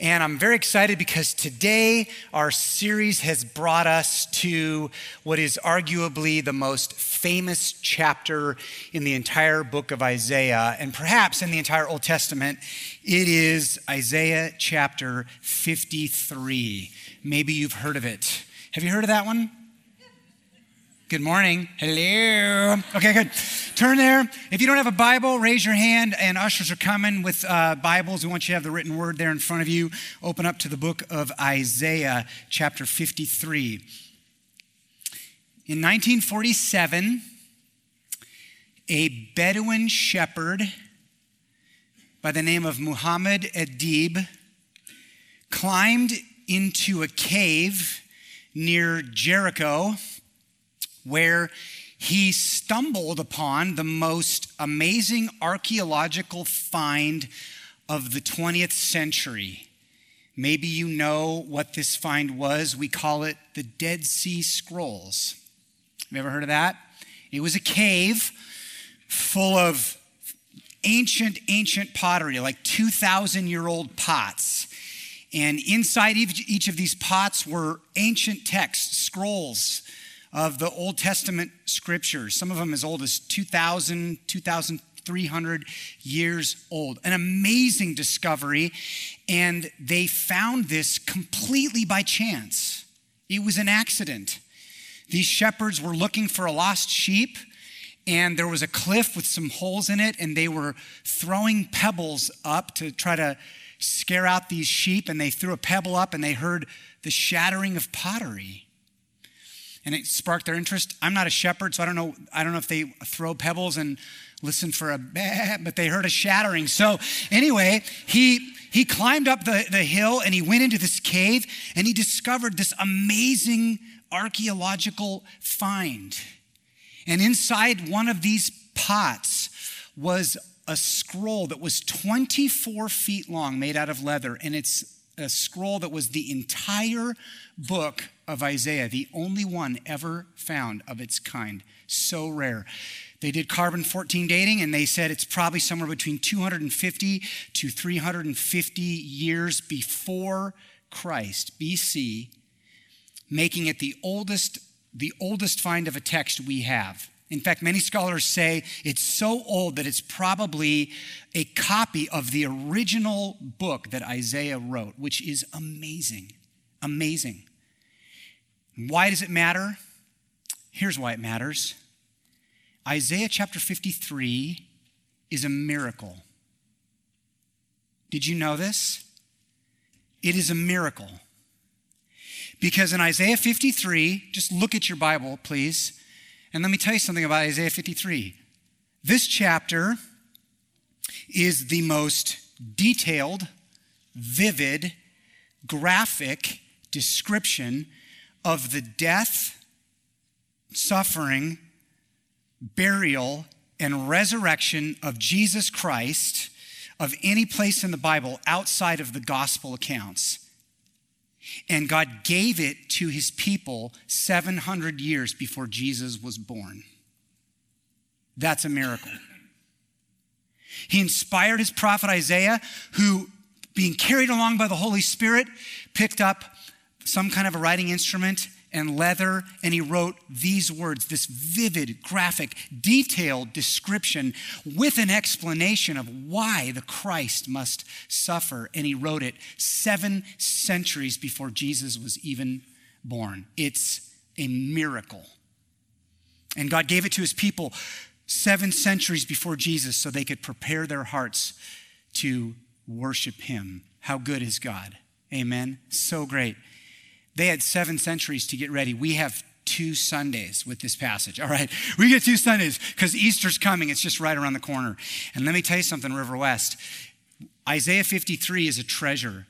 And I'm very excited because today our series has brought us to what is arguably the most famous chapter in the entire book of Isaiah, and perhaps in the entire Old Testament. It is Isaiah chapter 53. Maybe you've heard of it. Have you heard of that one? Good morning. Hello. Okay, good. Turn there. If you don't have a Bible, raise your hand, and ushers are coming with uh, Bibles. We want you to have the written word there in front of you. Open up to the book of Isaiah, chapter 53. In 1947, a Bedouin shepherd by the name of Muhammad Adib climbed into a cave near Jericho where he stumbled upon the most amazing archaeological find of the 20th century. Maybe you know what this find was. We call it the Dead Sea Scrolls. Have you ever heard of that? It was a cave full of ancient, ancient pottery, like 2,000 year old pots. And inside each of these pots were ancient texts, scrolls of the Old Testament scriptures, some of them as old as 2,000, 2,300 years old. An amazing discovery. And they found this completely by chance. It was an accident. These shepherds were looking for a lost sheep, and there was a cliff with some holes in it, and they were throwing pebbles up to try to scare out these sheep. And they threw a pebble up, and they heard the shattering of pottery and it sparked their interest. I'm not a shepherd, so I don't know. I don't know if they throw pebbles and listen for a but they heard a shattering. So anyway, he he climbed up the, the hill and he went into this cave and he discovered this amazing archaeological find. And inside one of these pots was a scroll that was 24 feet long, made out of leather, and it's a scroll that was the entire book of Isaiah, the only one ever found of its kind. So rare. They did carbon 14 dating and they said it's probably somewhere between 250 to 350 years before Christ, BC, making it the oldest the oldest find of a text we have. In fact, many scholars say it's so old that it's probably a copy of the original book that Isaiah wrote, which is amazing. Amazing. Why does it matter? Here's why it matters Isaiah chapter 53 is a miracle. Did you know this? It is a miracle. Because in Isaiah 53, just look at your Bible, please. And let me tell you something about Isaiah 53. This chapter is the most detailed, vivid, graphic description of the death, suffering, burial, and resurrection of Jesus Christ of any place in the Bible outside of the gospel accounts. And God gave it to his people 700 years before Jesus was born. That's a miracle. He inspired his prophet Isaiah, who, being carried along by the Holy Spirit, picked up some kind of a writing instrument and leather, and he wrote these words this vivid, graphic, detailed description with an explanation of why the Christ must suffer. And he wrote it seven centuries before Jesus was even born. It's a miracle. And God gave it to his people seven centuries before Jesus so they could prepare their hearts to worship him. How good is God? Amen. So great. They had seven centuries to get ready. We have two Sundays with this passage. All right, we get two Sundays because Easter's coming. It's just right around the corner. And let me tell you something, River West. Isaiah 53 is a treasure.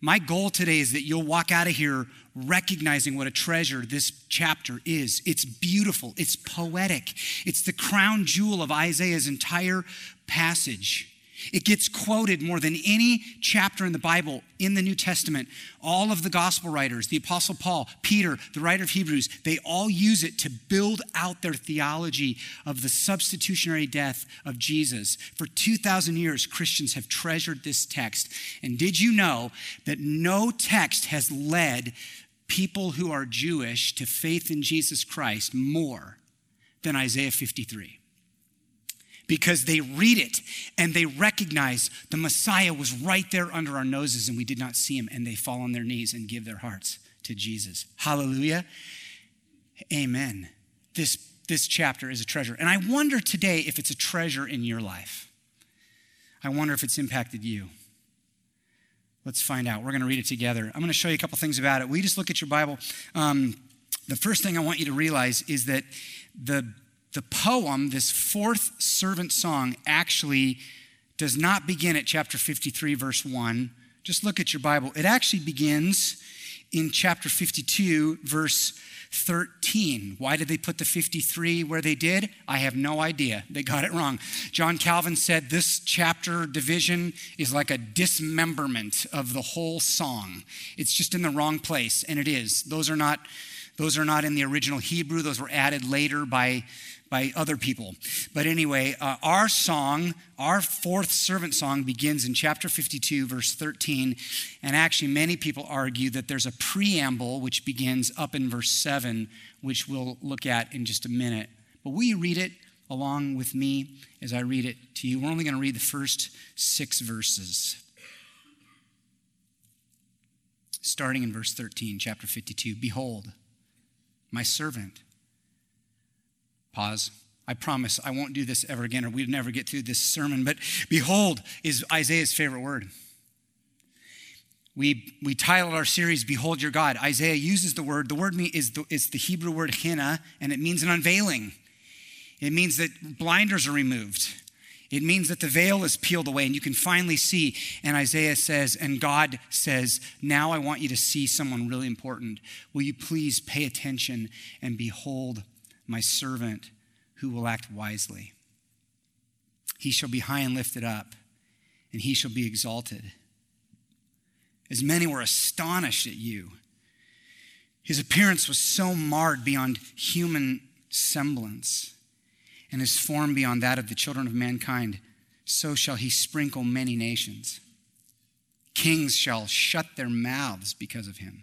My goal today is that you'll walk out of here recognizing what a treasure this chapter is. It's beautiful, it's poetic, it's the crown jewel of Isaiah's entire passage. It gets quoted more than any chapter in the Bible in the New Testament. All of the gospel writers, the Apostle Paul, Peter, the writer of Hebrews, they all use it to build out their theology of the substitutionary death of Jesus. For 2,000 years, Christians have treasured this text. And did you know that no text has led people who are Jewish to faith in Jesus Christ more than Isaiah 53? Because they read it and they recognize the Messiah was right there under our noses and we did not see him, and they fall on their knees and give their hearts to Jesus. Hallelujah. Amen. This, this chapter is a treasure. And I wonder today if it's a treasure in your life. I wonder if it's impacted you. Let's find out. We're going to read it together. I'm going to show you a couple things about it. We just look at your Bible. Um, the first thing I want you to realize is that the the poem, this fourth servant song, actually does not begin at chapter 53, verse 1. Just look at your Bible. It actually begins in chapter 52, verse 13. Why did they put the 53 where they did? I have no idea. They got it wrong. John Calvin said this chapter division is like a dismemberment of the whole song. It's just in the wrong place, and it is. Those are not those are not in the original Hebrew. Those were added later by by other people. But anyway, uh, our song, our fourth servant song, begins in chapter 52, verse 13. And actually, many people argue that there's a preamble which begins up in verse 7, which we'll look at in just a minute. But will you read it along with me as I read it to you? We're only going to read the first six verses. Starting in verse 13, chapter 52 Behold, my servant Pause. I promise I won't do this ever again, or we'd never get through this sermon. But behold is Isaiah's favorite word. We, we titled our series, Behold Your God. Isaiah uses the word, the word is the, is the Hebrew word hinneh, and it means an unveiling. It means that blinders are removed. It means that the veil is peeled away and you can finally see. And Isaiah says, and God says, Now I want you to see someone really important. Will you please pay attention and behold my servant who will act wisely. He shall be high and lifted up, and he shall be exalted. As many were astonished at you. His appearance was so marred beyond human semblance, and his form beyond that of the children of mankind. So shall he sprinkle many nations. Kings shall shut their mouths because of him.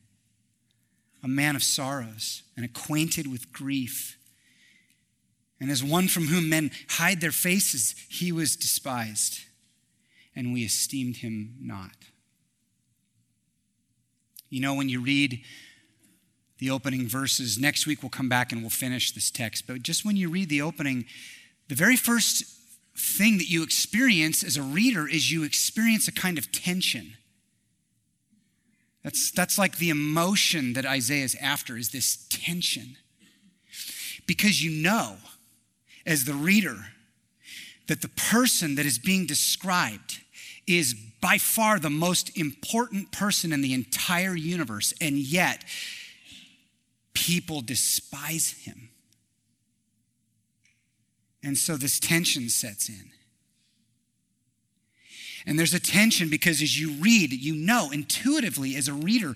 a man of sorrows and acquainted with grief. And as one from whom men hide their faces, he was despised, and we esteemed him not. You know, when you read the opening verses, next week we'll come back and we'll finish this text, but just when you read the opening, the very first thing that you experience as a reader is you experience a kind of tension. That's, that's like the emotion that Isaiah is after, is this tension. Because you know, as the reader, that the person that is being described is by far the most important person in the entire universe, and yet people despise him. And so this tension sets in. And there's a tension because as you read, you know intuitively as a reader,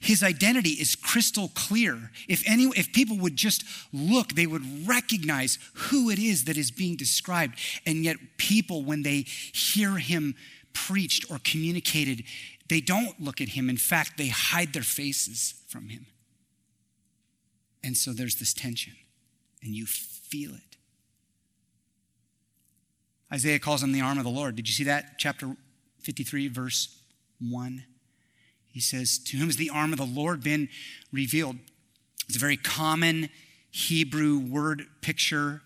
his identity is crystal clear. If any if people would just look, they would recognize who it is that is being described. And yet people when they hear him preached or communicated, they don't look at him. In fact, they hide their faces from him. And so there's this tension and you feel it. Isaiah calls him the arm of the Lord. Did you see that? Chapter 53, verse 1. He says, To whom has the arm of the Lord been revealed? It's a very common Hebrew word picture.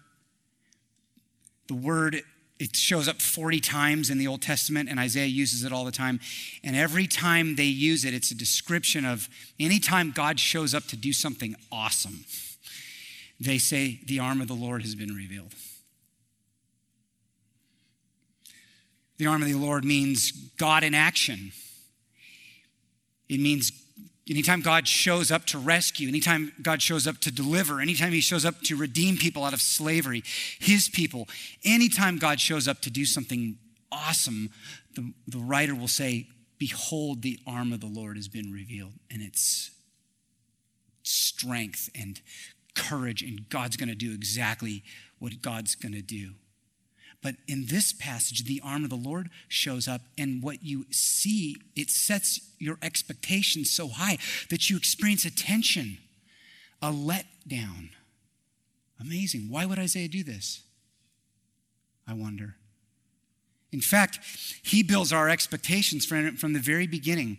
The word it shows up 40 times in the Old Testament, and Isaiah uses it all the time. And every time they use it, it's a description of anytime God shows up to do something awesome, they say, The arm of the Lord has been revealed. The arm of the Lord means God in action. It means anytime God shows up to rescue, anytime God shows up to deliver, anytime He shows up to redeem people out of slavery, His people, anytime God shows up to do something awesome, the, the writer will say, Behold, the arm of the Lord has been revealed, and it's strength and courage, and God's going to do exactly what God's going to do. But in this passage, the arm of the Lord shows up, and what you see, it sets your expectations so high that you experience a tension, a letdown. Amazing. Why would Isaiah do this? I wonder. In fact, he builds our expectations from, the very beginning.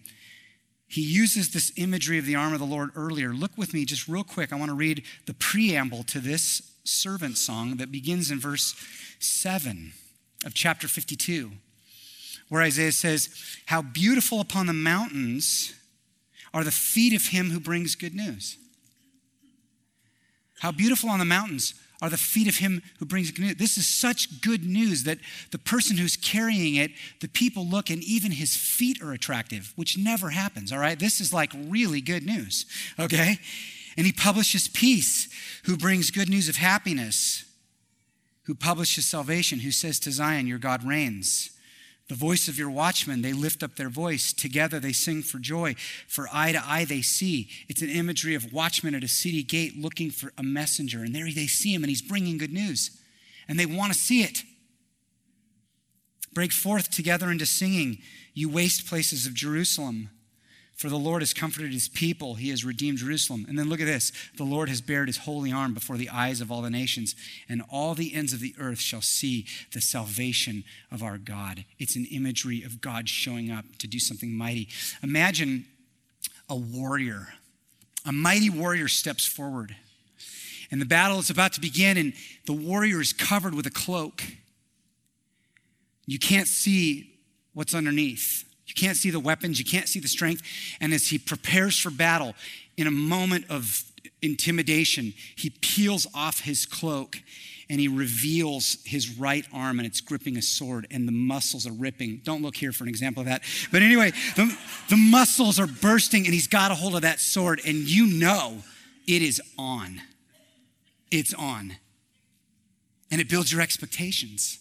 He uses this imagery of the arm of the Lord earlier. Look with me just real quick. I want to read the preamble to this servant song that begins in verse 7 of chapter 52, where Isaiah says, How beautiful upon the mountains are the feet of him who brings good news. How beautiful on the mountains are the feet of him who brings good news. This is such good news that the person who's carrying it, the people look and even his feet are attractive, which never happens, all right? This is like really good news, okay? And he publishes peace, who brings good news of happiness, who publishes salvation, who says to Zion, Your God reigns. The voice of your watchmen, they lift up their voice. Together they sing for joy. For eye to eye they see. It's an imagery of watchmen at a city gate looking for a messenger. And there they see him, and he's bringing good news. And they want to see it. Break forth together into singing, you waste places of Jerusalem. For the Lord has comforted his people, he has redeemed Jerusalem. And then look at this the Lord has bared his holy arm before the eyes of all the nations, and all the ends of the earth shall see the salvation of our God. It's an imagery of God showing up to do something mighty. Imagine a warrior, a mighty warrior steps forward. And the battle is about to begin, and the warrior is covered with a cloak. You can't see what's underneath. You can't see the weapons, you can't see the strength. And as he prepares for battle, in a moment of intimidation, he peels off his cloak and he reveals his right arm and it's gripping a sword and the muscles are ripping. Don't look here for an example of that. But anyway, the, the muscles are bursting and he's got a hold of that sword and you know it is on. It's on. And it builds your expectations.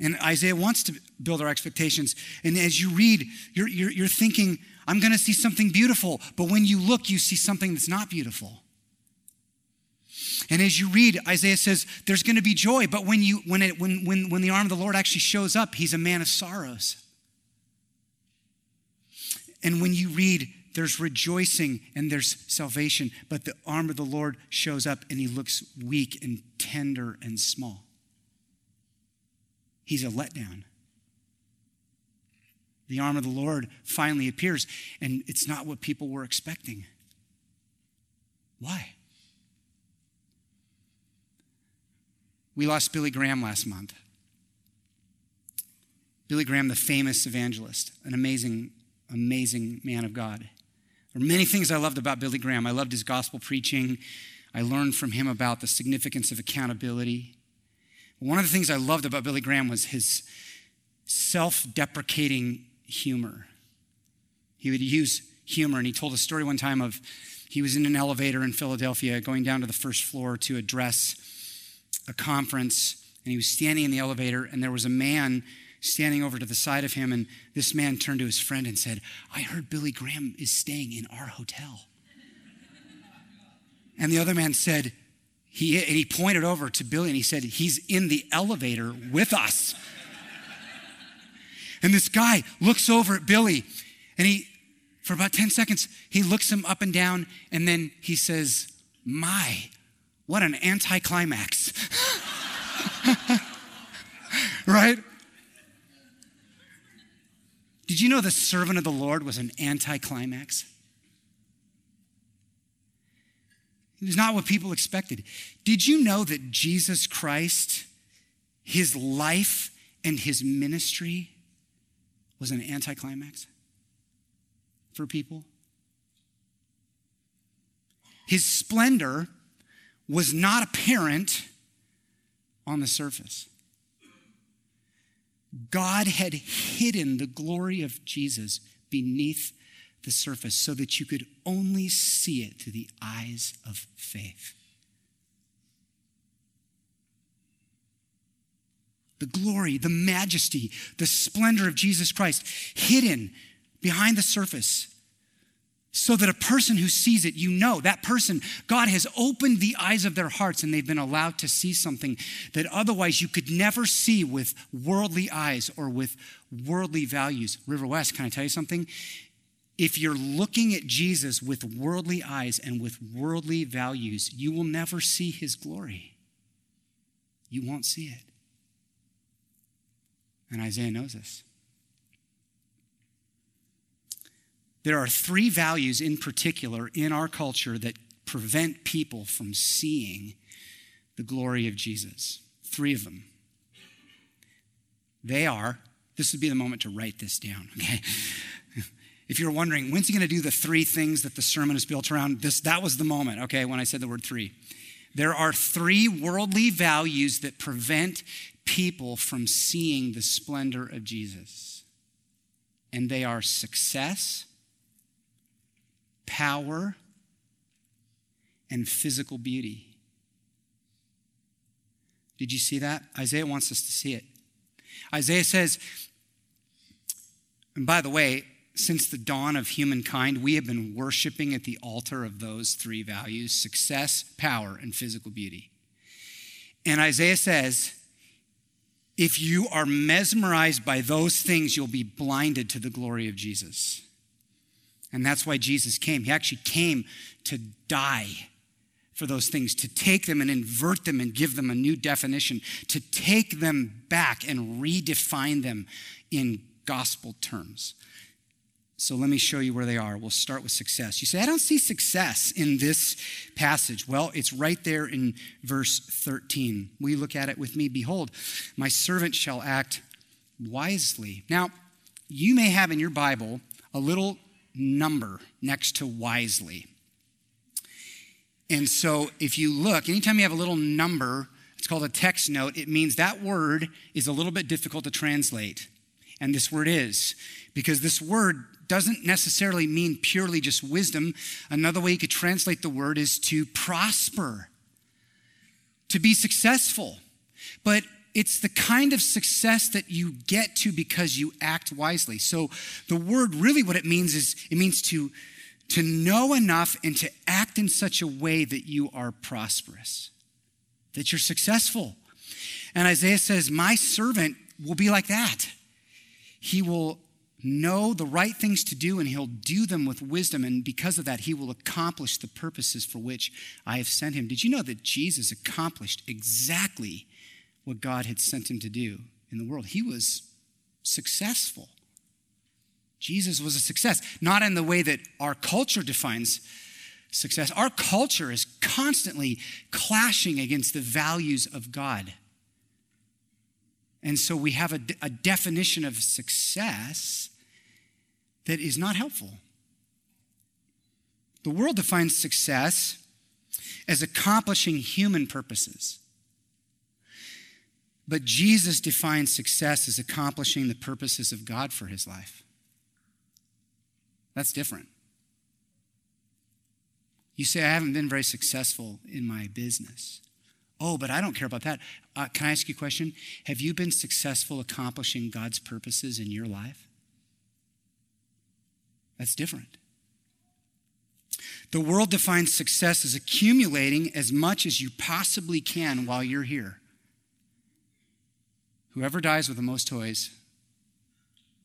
And Isaiah wants to build our expectations. And as you read, you're, you're, you're thinking, I'm going to see something beautiful. But when you look, you see something that's not beautiful. And as you read, Isaiah says there's going to be joy, but when, you, when, it, when, when, when the arm of the Lord actually shows up, he's a man of sorrows. And when you read, there's rejoicing and there's salvation, but the arm of the Lord shows up and he looks weak and tender and small he's a letdown. The arm of the Lord finally appears, and it's not what people were expecting. Why? We lost Billy Graham last month. Billy Graham, the famous evangelist, an amazing, amazing man of God. There are many things I loved about Billy Graham. I loved his gospel preaching. I learned from him about the significance of accountability. One of the things I loved about Billy Graham was his self deprecating humor. He would use humor, and he told a story one time of he was in an elevator in Philadelphia going down to the first floor to address a conference, and he was standing in the elevator, and there was a man standing over to the side of him, and this man turned to his friend and said, I heard Billy Graham is staying in our hotel. and the other man said, he, and he pointed over to Billy and he said, He's in the elevator with us. and this guy looks over at Billy and he, for about 10 seconds, he looks him up and down and then he says, My, what an anticlimax. right? Did you know the servant of the Lord was an anticlimax? It was not what people expected. Did you know that Jesus Christ his life and his ministry was an anticlimax for people. His splendor was not apparent on the surface. God had hidden the glory of Jesus beneath the surface so that you could only see it through the eyes of faith. The glory, the majesty, the splendor of Jesus Christ hidden behind the surface so that a person who sees it, you know, that person, God has opened the eyes of their hearts and they've been allowed to see something that otherwise you could never see with worldly eyes or with worldly values. River West, can I tell you something? If you're looking at Jesus with worldly eyes and with worldly values, you will never see his glory. You won't see it. And Isaiah knows this. There are three values in particular in our culture that prevent people from seeing the glory of Jesus. Three of them. They are, this would be the moment to write this down, okay? If you're wondering, when's he going to do the three things that the sermon is built around? This, that was the moment, okay, when I said the word three. There are three worldly values that prevent people from seeing the splendor of Jesus. And they are success, power, and physical beauty. Did you see that? Isaiah wants us to see it. Isaiah says, and by the way, since the dawn of humankind, we have been worshiping at the altar of those three values success, power, and physical beauty. And Isaiah says, if you are mesmerized by those things, you'll be blinded to the glory of Jesus. And that's why Jesus came. He actually came to die for those things, to take them and invert them and give them a new definition, to take them back and redefine them in gospel terms. So let me show you where they are. We'll start with success. You say, I don't see success in this passage. Well, it's right there in verse 13. We look at it with me? Behold, my servant shall act wisely. Now, you may have in your Bible a little number next to wisely. And so if you look, anytime you have a little number, it's called a text note, it means that word is a little bit difficult to translate. And this word is, because this word doesn't necessarily mean purely just wisdom. Another way you could translate the word is to prosper, to be successful. But it's the kind of success that you get to because you act wisely. So the word really what it means is it means to to know enough and to act in such a way that you are prosperous, that you're successful. And Isaiah says, "My servant will be like that. He will know the right things to do and he'll do them with wisdom. And because of that, he will accomplish the purposes for which I have sent him. Did you know that Jesus accomplished exactly what God had sent him to do in the world. He was successful. Jesus was a success, not in the way that our culture defines success. Our culture is constantly clashing against the values of God. And so we have a, a definition of success that is not helpful. The world defines success as accomplishing human purposes. But Jesus defines success as accomplishing the purposes of God for his life. That's different. You say, I haven't been very successful in my business. Oh, but I don't care about that. Uh, can I ask you a question? Have you been successful accomplishing God's purposes in your life? That's different. The world defines success as accumulating as much as you possibly can while you're here. Whoever dies with the most toys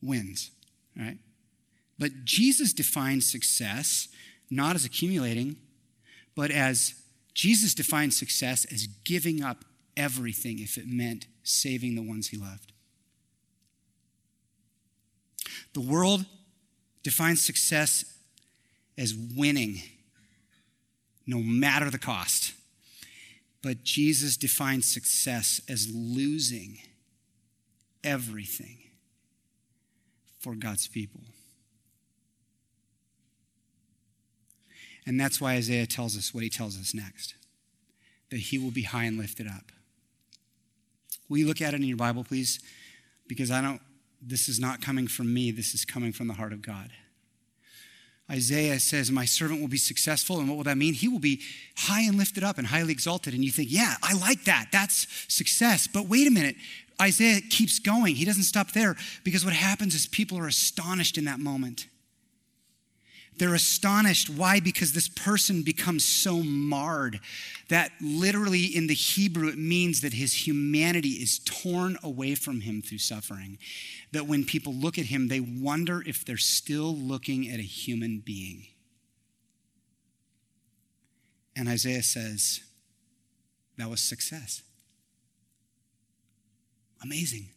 wins, right? But Jesus defines success not as accumulating, but as Jesus defines success as giving up everything if it meant saving the ones he loved. The world defines success as winning no matter the cost. But Jesus defines success as losing everything for God's people. And that's why Isaiah tells us what he tells us next that he will be high and lifted up. Will you look at it in your Bible, please? Because I don't, this is not coming from me, this is coming from the heart of God. Isaiah says, My servant will be successful. And what will that mean? He will be high and lifted up and highly exalted. And you think, Yeah, I like that. That's success. But wait a minute. Isaiah keeps going. He doesn't stop there because what happens is people are astonished in that moment. They're astonished. Why? Because this person becomes so marred that literally in the Hebrew it means that his humanity is torn away from him through suffering. That when people look at him, they wonder if they're still looking at a human being. And Isaiah says, that was success. Amazing.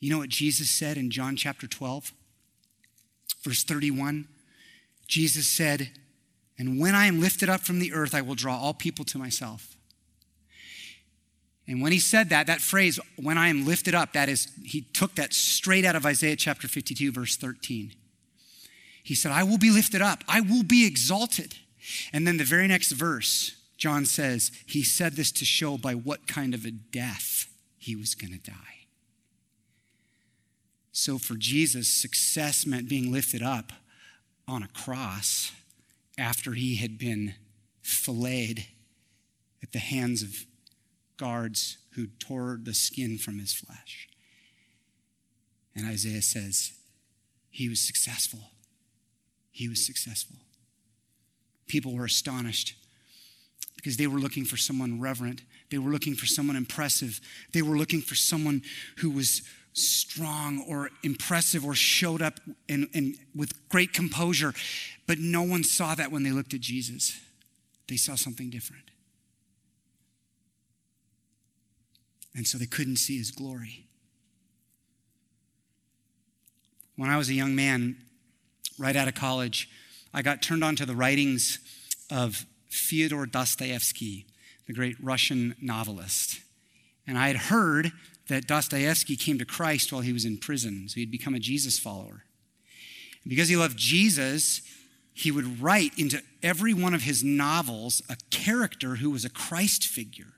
You know what Jesus said in John chapter 12? Verse 31 Jesus said, And when I am lifted up from the earth, I will draw all people to myself. And when he said that, that phrase, when I am lifted up, that is, he took that straight out of Isaiah chapter 52, verse 13. He said, I will be lifted up, I will be exalted. And then the very next verse, John says, he said this to show by what kind of a death he was going to die. So for Jesus, success meant being lifted up on a cross after he had been filleted at the hands of guards who tore the skin from his flesh. And Isaiah says, he was successful. He was successful. People were astonished because they were looking for someone reverent. They were looking for someone impressive. They were looking for someone who was strong or impressive or showed up in, in, with great composure. But no one saw that when they looked at Jesus. They saw something different. And so they couldn't see his glory. When I was a young man, right out of college, I got turned on to the writings of Fyodor Dostoevsky, the great Russian novelist. And I had heard that Dostoevsky came to Christ while he was in prison, so he'd become a Jesus follower. And because he loved Jesus, he would write into every one of his novels a character who was a Christ figure,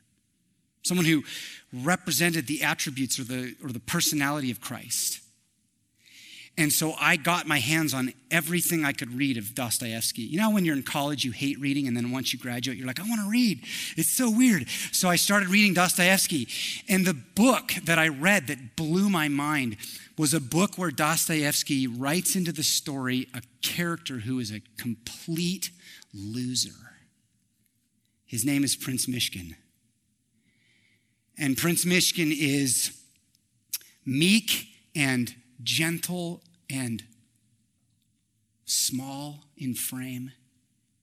someone who represented the attributes or the, or the personality of Christ. And so I got my hands on everything I could read of Dostoevsky. You know, when you're in college, you hate reading, and then once you graduate, you're like, I want to read. It's so weird. So I started reading Dostoevsky. And the book that I read that blew my mind was a book where Dostoevsky writes into the story a character who is a complete loser. His name is Prince Myshkin. And Prince Myshkin is meek and gentle and small in frame.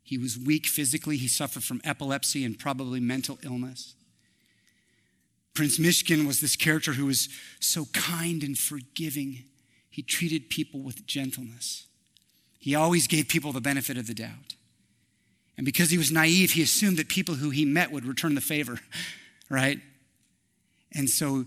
He was weak physically. He suffered from epilepsy and probably mental illness. Prince Myshkin was this character who was so kind and forgiving. He treated people with gentleness. He always gave people the benefit of the doubt. And because he was naive, he assumed that people who he met would return the favor, right? And so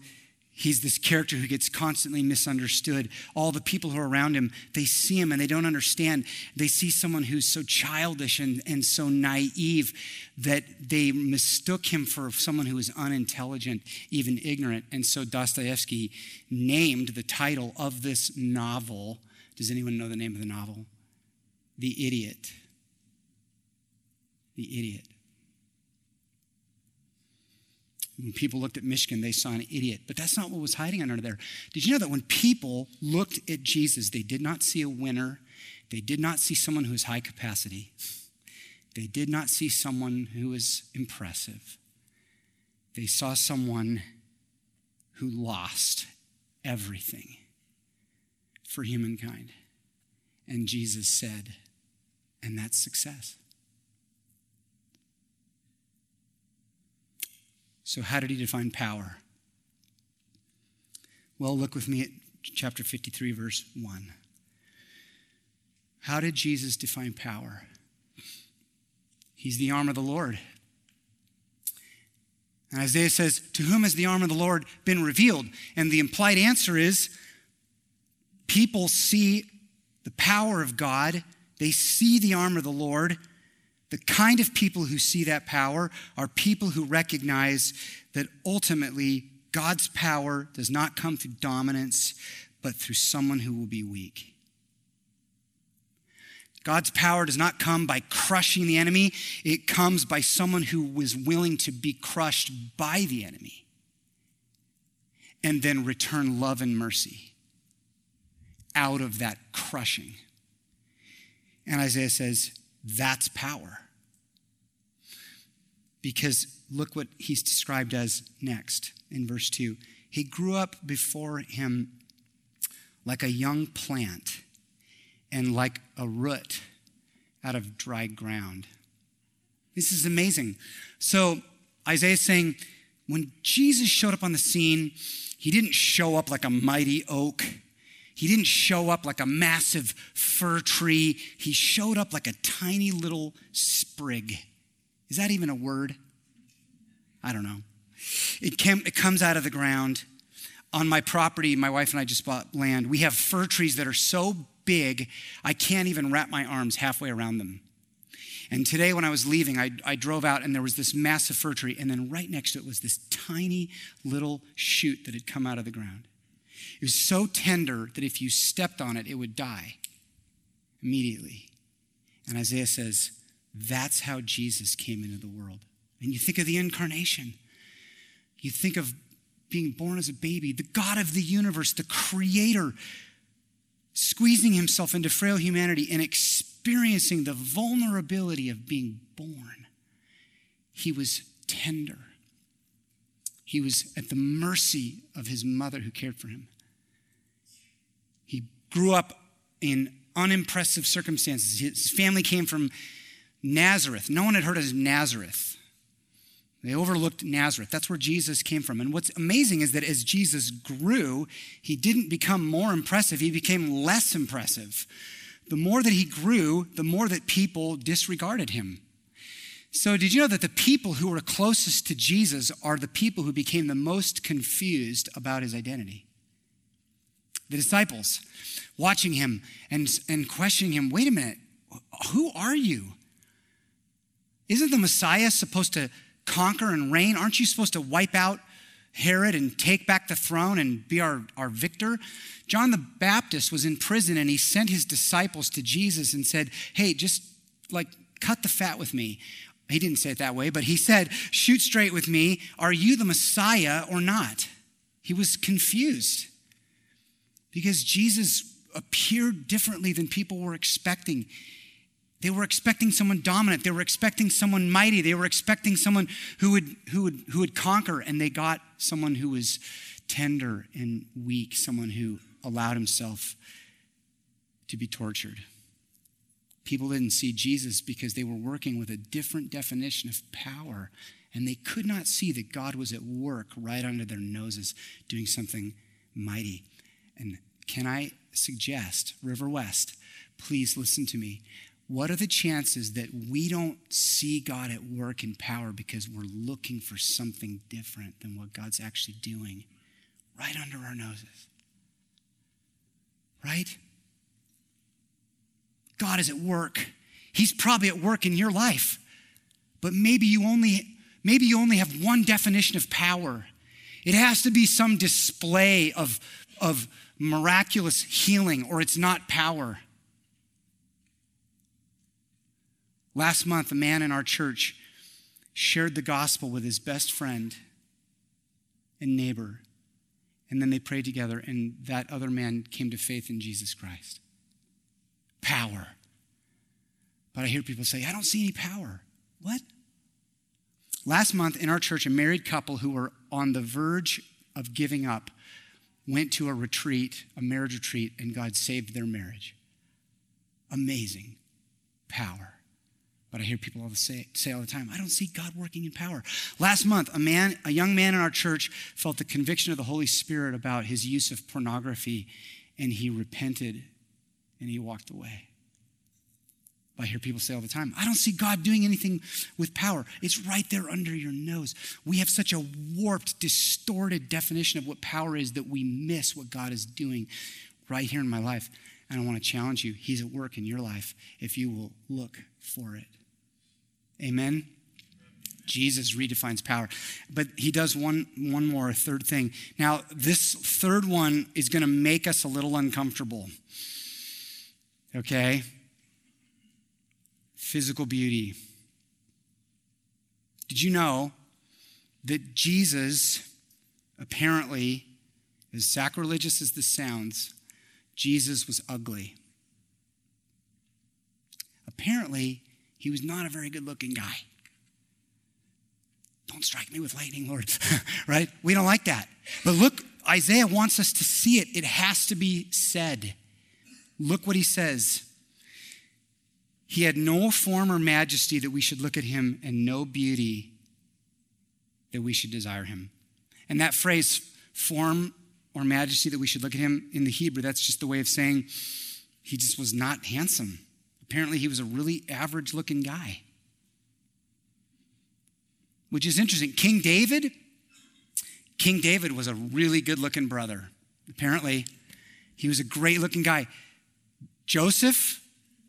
He's this character who gets constantly misunderstood. All the people who are around him, they see him and they don't understand. They see someone who's so childish and, and so naive that they mistook him for someone who is unintelligent, even ignorant. And so Dostoevsky named the title of this novel. Does anyone know the name of the novel? The Idiot. The Idiot. When people looked at Myshkin, they saw an idiot. But that's not what was hiding under there. Did you know that when people looked at Jesus, they did not see a winner, they did not see someone who was high capacity, they did not see someone who was impressive. They saw someone who lost everything for humankind. And Jesus said, and that's success. So, how did he define power? Well, look with me at chapter 53, verse 1. How did Jesus define power? He's the arm of the Lord. And Isaiah says, To whom has the arm of the Lord been revealed? And the implied answer is people see the power of God, they see the arm of the Lord. The kind of people who see that power are people who recognize that ultimately God's power does not come through dominance, but through someone who will be weak. God's power does not come by crushing the enemy, it comes by someone who was willing to be crushed by the enemy and then return love and mercy out of that crushing. And Isaiah says, that's power. Because look what he's described as next in verse 2. He grew up before him like a young plant and like a root out of dry ground. This is amazing. So Isaiah is saying, when Jesus showed up on the scene, he didn't show up like a mighty oak. He didn't show up like a massive fir tree. He showed up like a tiny little sprig. Is that even a word? I don't know. It, came, it comes out of the ground. On my property, my wife and I just bought land. We have fir trees that are so big, I can't even wrap my arms halfway around them. And today, when I was leaving, I, I, drove out and there was this massive fir tree, and then right next to it was this tiny little shoot that had come out of the ground. It was so tender that if you stepped on it, it would die immediately. And Isaiah says, that's how Jesus came into the world. And you think of the incarnation, you think of being born as a baby, the God of the universe, the creator squeezing himself into frail humanity and experiencing the vulnerability of being born. He was tender. He was at the mercy of his mother who cared for him. He grew up in unimpressive circumstances. His family came from Nazareth. No one had heard of Nazareth. They overlooked Nazareth. That's where Jesus came from. And what's amazing is that as Jesus grew, he didn't become more impressive, he became less impressive. The more that he grew, the more that people disregarded him. So, did you know that the people who were closest to Jesus are the people who became the most confused about his identity? The disciples watching him and, and questioning him wait a minute, who are you? Isn't the Messiah supposed to conquer and reign? Aren't you supposed to wipe out Herod and take back the throne and be our, our victor? John the Baptist was in prison and he sent his disciples to Jesus and said, Hey, just like cut the fat with me. He didn't say it that way, but he said, Shoot straight with me. Are you the Messiah or not? He was confused because Jesus appeared differently than people were expecting. They were expecting someone dominant. They were expecting someone mighty. They were expecting someone who would, who would, who would conquer, and they got someone who was tender and weak, someone who allowed himself to be tortured. People didn't see Jesus because they were working with a different definition of power, and they could not see that God was at work right under their noses doing something mighty. And can I suggest, River West, please listen to me. What are the chances that we don't see God at work in power because we're looking for something different than what God's actually doing right under our noses? Right? God is at work. He's probably at work in your life. But maybe you only maybe you only have one definition of power. It has to be some display of, of miraculous healing, or it's not power. Last month, a man in our church shared the gospel with his best friend and neighbor. And then they prayed together, and that other man came to faith in Jesus Christ. Power. But I hear people say, I don't see any power. What? Last month in our church, a married couple who were on the verge of giving up went to a retreat, a marriage retreat, and God saved their marriage. Amazing power. But I hear people all say, say all the time, I don't see God working in power. Last month, a man, a young man in our church felt the conviction of the Holy Spirit about his use of pornography, and he repented and he walked away. I hear people say all the time, I don't see God doing anything with power. It's right there under your nose. We have such a warped, distorted definition of what power is that we miss what God is doing right here in my life. And I want to challenge you. He's at work in your life if you will look for it. Amen. Jesus redefines power. But he does one, one more, third thing. Now, this third one is going to make us a little uncomfortable. Okay? Physical beauty. Did you know that Jesus, apparently, as sacrilegious as this sounds, Jesus was ugly? Apparently, he was not a very good looking guy. Don't strike me with lightning, Lord. right? We don't like that. But look, Isaiah wants us to see it. It has to be said. Look what he says. He had no form or majesty that we should look at him, and no beauty that we should desire him. And that phrase, form or majesty that we should look at him, in the Hebrew, that's just the way of saying he just was not handsome. Apparently, he was a really average looking guy which is interesting. King David, King David was a really good looking brother. Apparently, he was a great looking guy. Joseph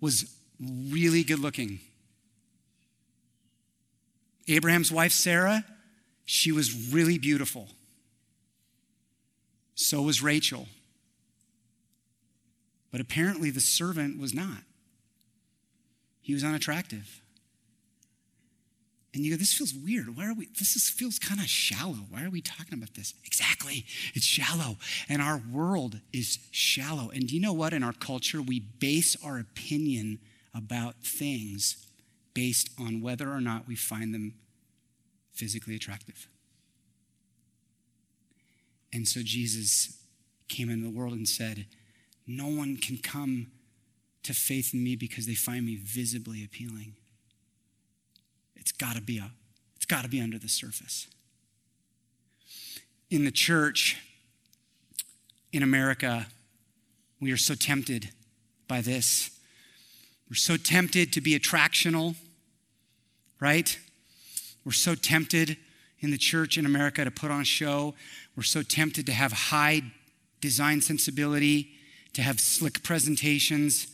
was really good looking. Abraham's wife, Sarah, she was really beautiful. So was Rachel. But apparently, the servant was not. He was unattractive. And you go, this feels weird. Why are we, this is, feels kind of shallow. Why are we talking about this? Exactly. It's shallow. And our world is shallow. And do you know what? In our culture, we base our opinion about things based on whether or not we find them physically attractive. And so Jesus came into the world and said, No one can come to faith in me because they find me visibly appealing. It's got to be a, it's got to be under the surface. In the church in America, we are so tempted by this. We're so tempted to be attractional, right? We're so tempted in the church in America to put on show. We're so tempted to have high design sensibility, to have slick presentations,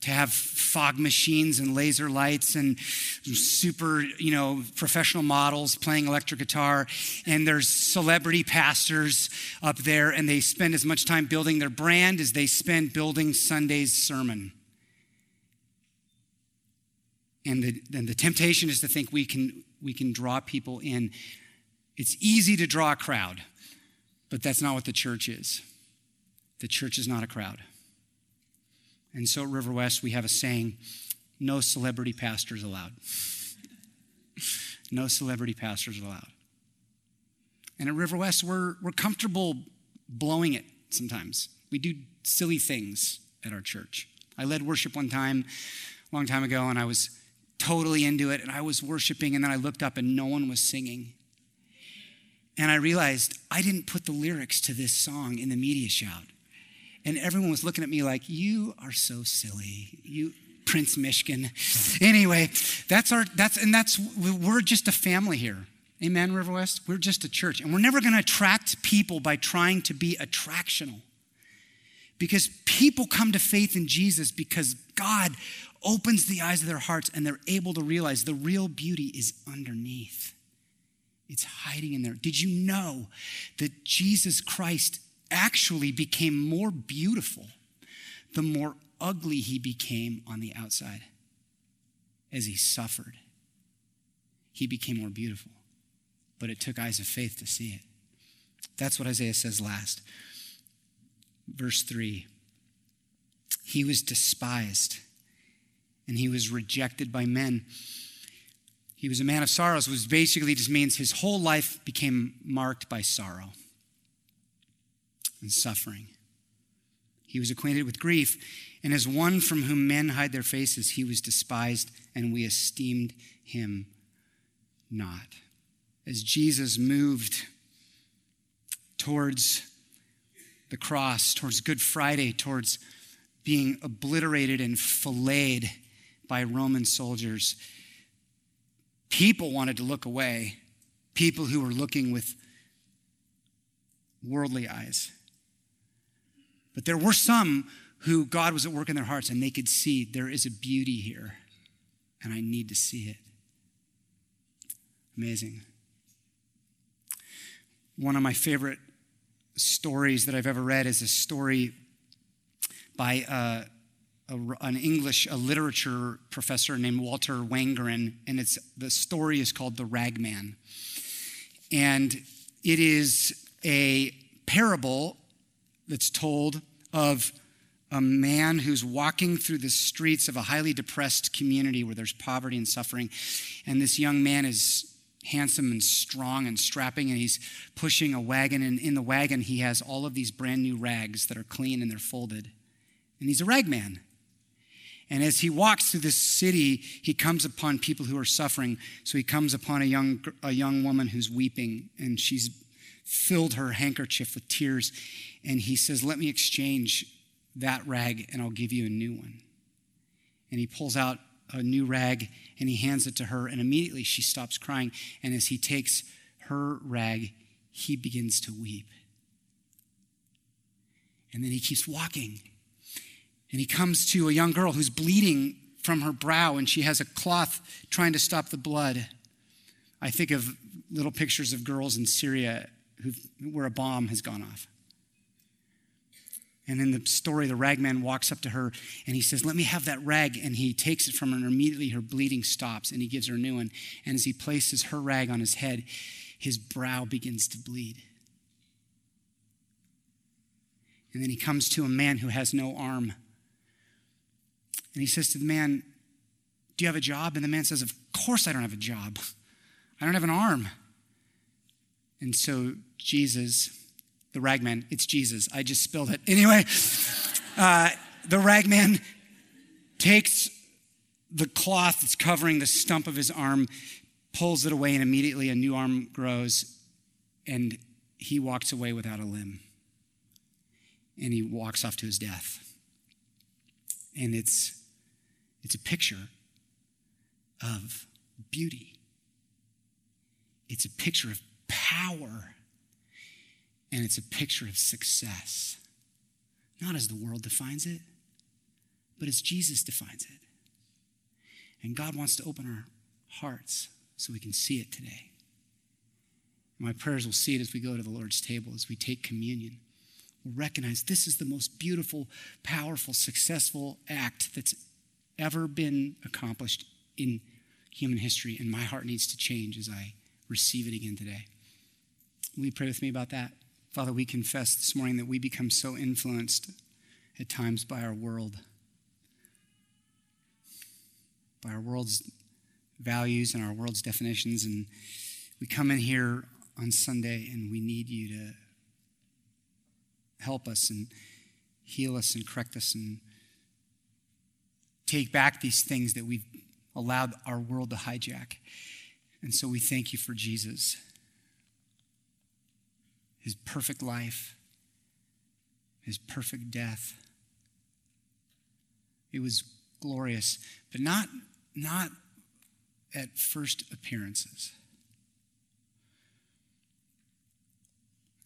to have fog machines and laser lights and super, you know, professional models playing electric guitar. And there's celebrity pastors up there, and they spend as much time building their brand as they spend building Sunday's sermon. And the, and the temptation is to think we can, we can draw people in. It's easy to draw a crowd, but that's not what the church is. The church is not a crowd. And so at River West, we have a saying no celebrity pastors allowed. no celebrity pastors allowed. And at River West, we're, we're comfortable blowing it sometimes. We do silly things at our church. I led worship one time, a long time ago, and I was totally into it, and I was worshiping, and then I looked up and no one was singing. And I realized I didn't put the lyrics to this song in the MediaShout. And everyone was looking at me like, you are so silly. You, Prince Michigan. Anyway, that's our, that's, and that's, we're just a family here. Amen, River West? We're just a church. And we're never going to attract people by trying to be attractional. Because people come to faith in Jesus because God opens the eyes of their hearts and they're able to realize the real beauty is underneath. It's hiding in there. Did you know that Jesus Christ actually became more beautiful the more ugly he became on the outside as he suffered. He became more beautiful, but it took eyes of faith to see it. That's what Isaiah says last. Verse 3 He was despised and he was rejected by men. He was a man of sorrows, which basically just means his whole life became marked by sorrow and suffering. He was acquainted with grief, and as one from whom men hide their faces, he was despised, and we esteemed him not. As Jesus moved towards the cross, towards Good Friday, towards being obliterated and filleted by Roman soldiers. People wanted to look away, people who were looking with worldly eyes. But there were some who God was at work in their hearts and they could see there is a beauty here and I need to see it. Amazing. One of my favorite stories that I've ever read is a story by uh, a, an English, a literature professor named Walter Wangerin, and it's the story is called The Ragman, and it is a parable that's told of a man who's walking through the streets of a highly depressed community where there's poverty and suffering, and this young man is handsome and strong and strapping, and he's pushing a wagon. And in the wagon, he has all of these brand new rags that are clean and they're folded. And he's a ragman. And as he walks through this city, he comes upon people who are suffering. So he comes upon a young, a young woman who's weeping, and she's filled her handkerchief with tears. And he says, Let me exchange that rag, and I'll give you a new one. And he pulls out a new rag and he hands it to her, and immediately she stops crying. And as he takes her rag, he begins to weep. And then he keeps walking and he comes to a young girl who's bleeding from her brow, and she has a cloth trying to stop the blood. I think of little pictures of girls in Syria where a bomb has gone off. And in the story, the ragman walks up to her and he says, Let me have that rag. And he takes it from her, and immediately her bleeding stops, and he gives her a new one. And as he places her rag on his head, his brow begins to bleed. And then he comes to a man who has no arm. And he says to the man, Do you have a job? And the man says, Of course I don't have a job. I don't have an arm. And so Jesus, the ragman, it's Jesus. I just spilled it. Anyway, uh, the ragman takes the cloth that's covering the stump of his arm, pulls it away, and immediately a new arm grows, and he walks away without a limb. And he walks off to his death. And it's it's a picture of beauty, it's a picture of power, and it's a picture of success. Not as the world defines it, but as Jesus defines it. And God wants to open our hearts so we can see it today. My prayers will see it as we go to the Lord's table, as we take communion. We'll recognize this is the most beautiful, powerful, successful act that's ever been accomplished in human history, and my heart needs to change as I receive it again today. Will you pray with me about that? Father, we confess this morning that we become so influenced at times by our world, by our world's values and our world's definitions. And we come in here on Sunday and we need you to help us and heal us and correct us and take back these things that we've allowed our world to hijack. And so we thank you for Jesus, his perfect life, his perfect death. It was glorious, but not, not at first appearances.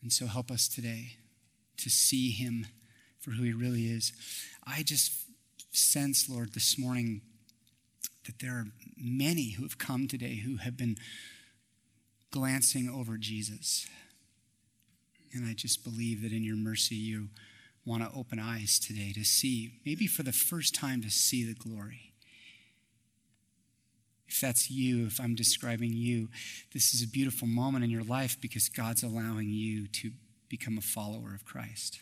And so help us today to see him for who he really is. I just sense, Lord, this morning that there are many who have come today who have been glancing over Jesus. And I just believe that in your mercy, you want to open eyes today to see, maybe for the first time, to see the glory. If that's you, if I'm describing you, this is a beautiful moment in your life because God's allowing you to become a follower of Christ.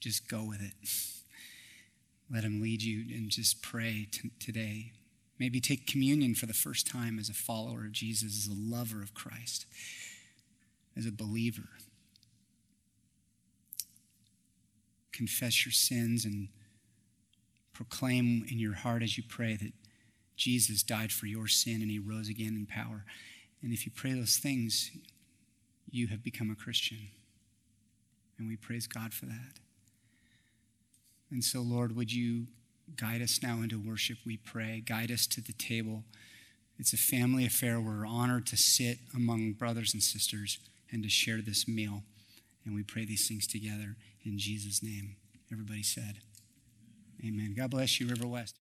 just go with it. Let Him lead you and just pray t- today. Maybe take communion for the first time as a follower of Jesus, as a lover of Christ, as a believer. Confess your sins and proclaim in your heart as you pray that Jesus died for your sin and he rose again in power. And if you pray those things, you have become a Christian. And we praise God for that. And so, Lord, would you guide us now into worship, we pray. Guide us to the table. It's a family affair. We're honored to sit among brothers and sisters and to share this meal. And we pray these things together in Jesus' name. Everybody said, Amen. God bless you, River West.